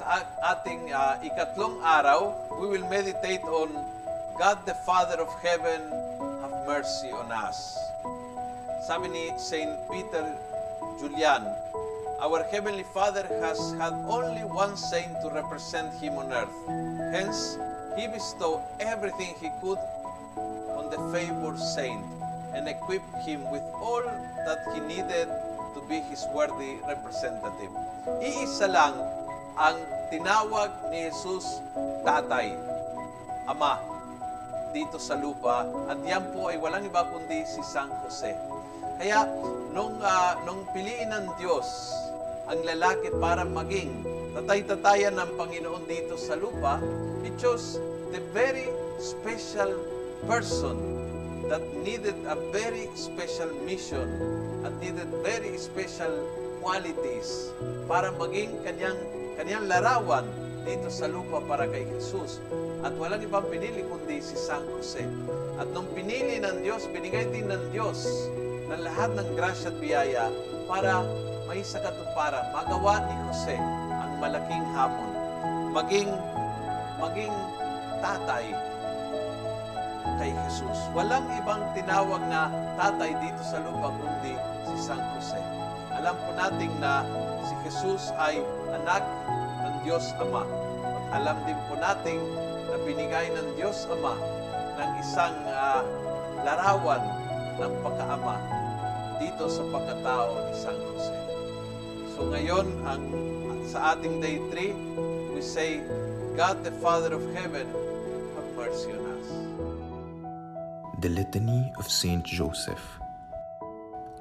Sa ating uh, ikatlong araw, we will meditate on God the Father of Heaven, have mercy on us. Sabi ni Saint Peter Julian, Our Heavenly Father has had only one saint to represent Him on earth. Hence, He bestowed everything He could on the favored saint and equipped him with all that he needed to be his worthy representative. Iisa lang ang tinawag ni Jesus tatay, ama, dito sa lupa at yan po ay walang iba kundi si San Jose. Kaya nung, uh, nung piliin ng Diyos ang lalaki para maging tatay-tatayan ng Panginoon dito sa lupa, He chose the very special person that needed a very special mission at needed very special qualities para maging kanyang, kanyang larawan dito sa lupa para kay Jesus. At walang ibang pinili kundi si San Jose. At nung pinili ng Diyos, binigay din ng Diyos ng lahat ng grasya at biyaya para may sa katuparan, magawa ni Jose ang malaking hamon. Maging, maging tatay kay Jesus. Walang ibang tinawag na tatay dito sa lupa kundi si San Jose. Alam po natin na si Jesus ay anak ng Diyos Ama. At alam din po natin na binigay ng Diyos Ama ng isang uh, larawan ng pagkaama dito sa pagkatao ni San Jose. So ngayon, ang, sa ating day 3, we say, God the Father of Heaven, have mercy on us. The Litany of Saint Joseph.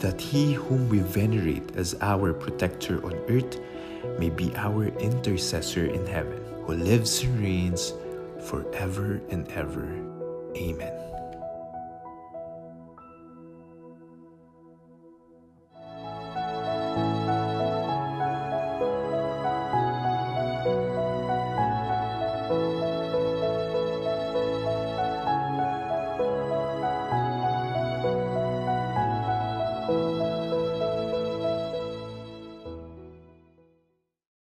that he whom we venerate as our protector on earth may be our intercessor in heaven, who lives and reigns forever and ever. Amen.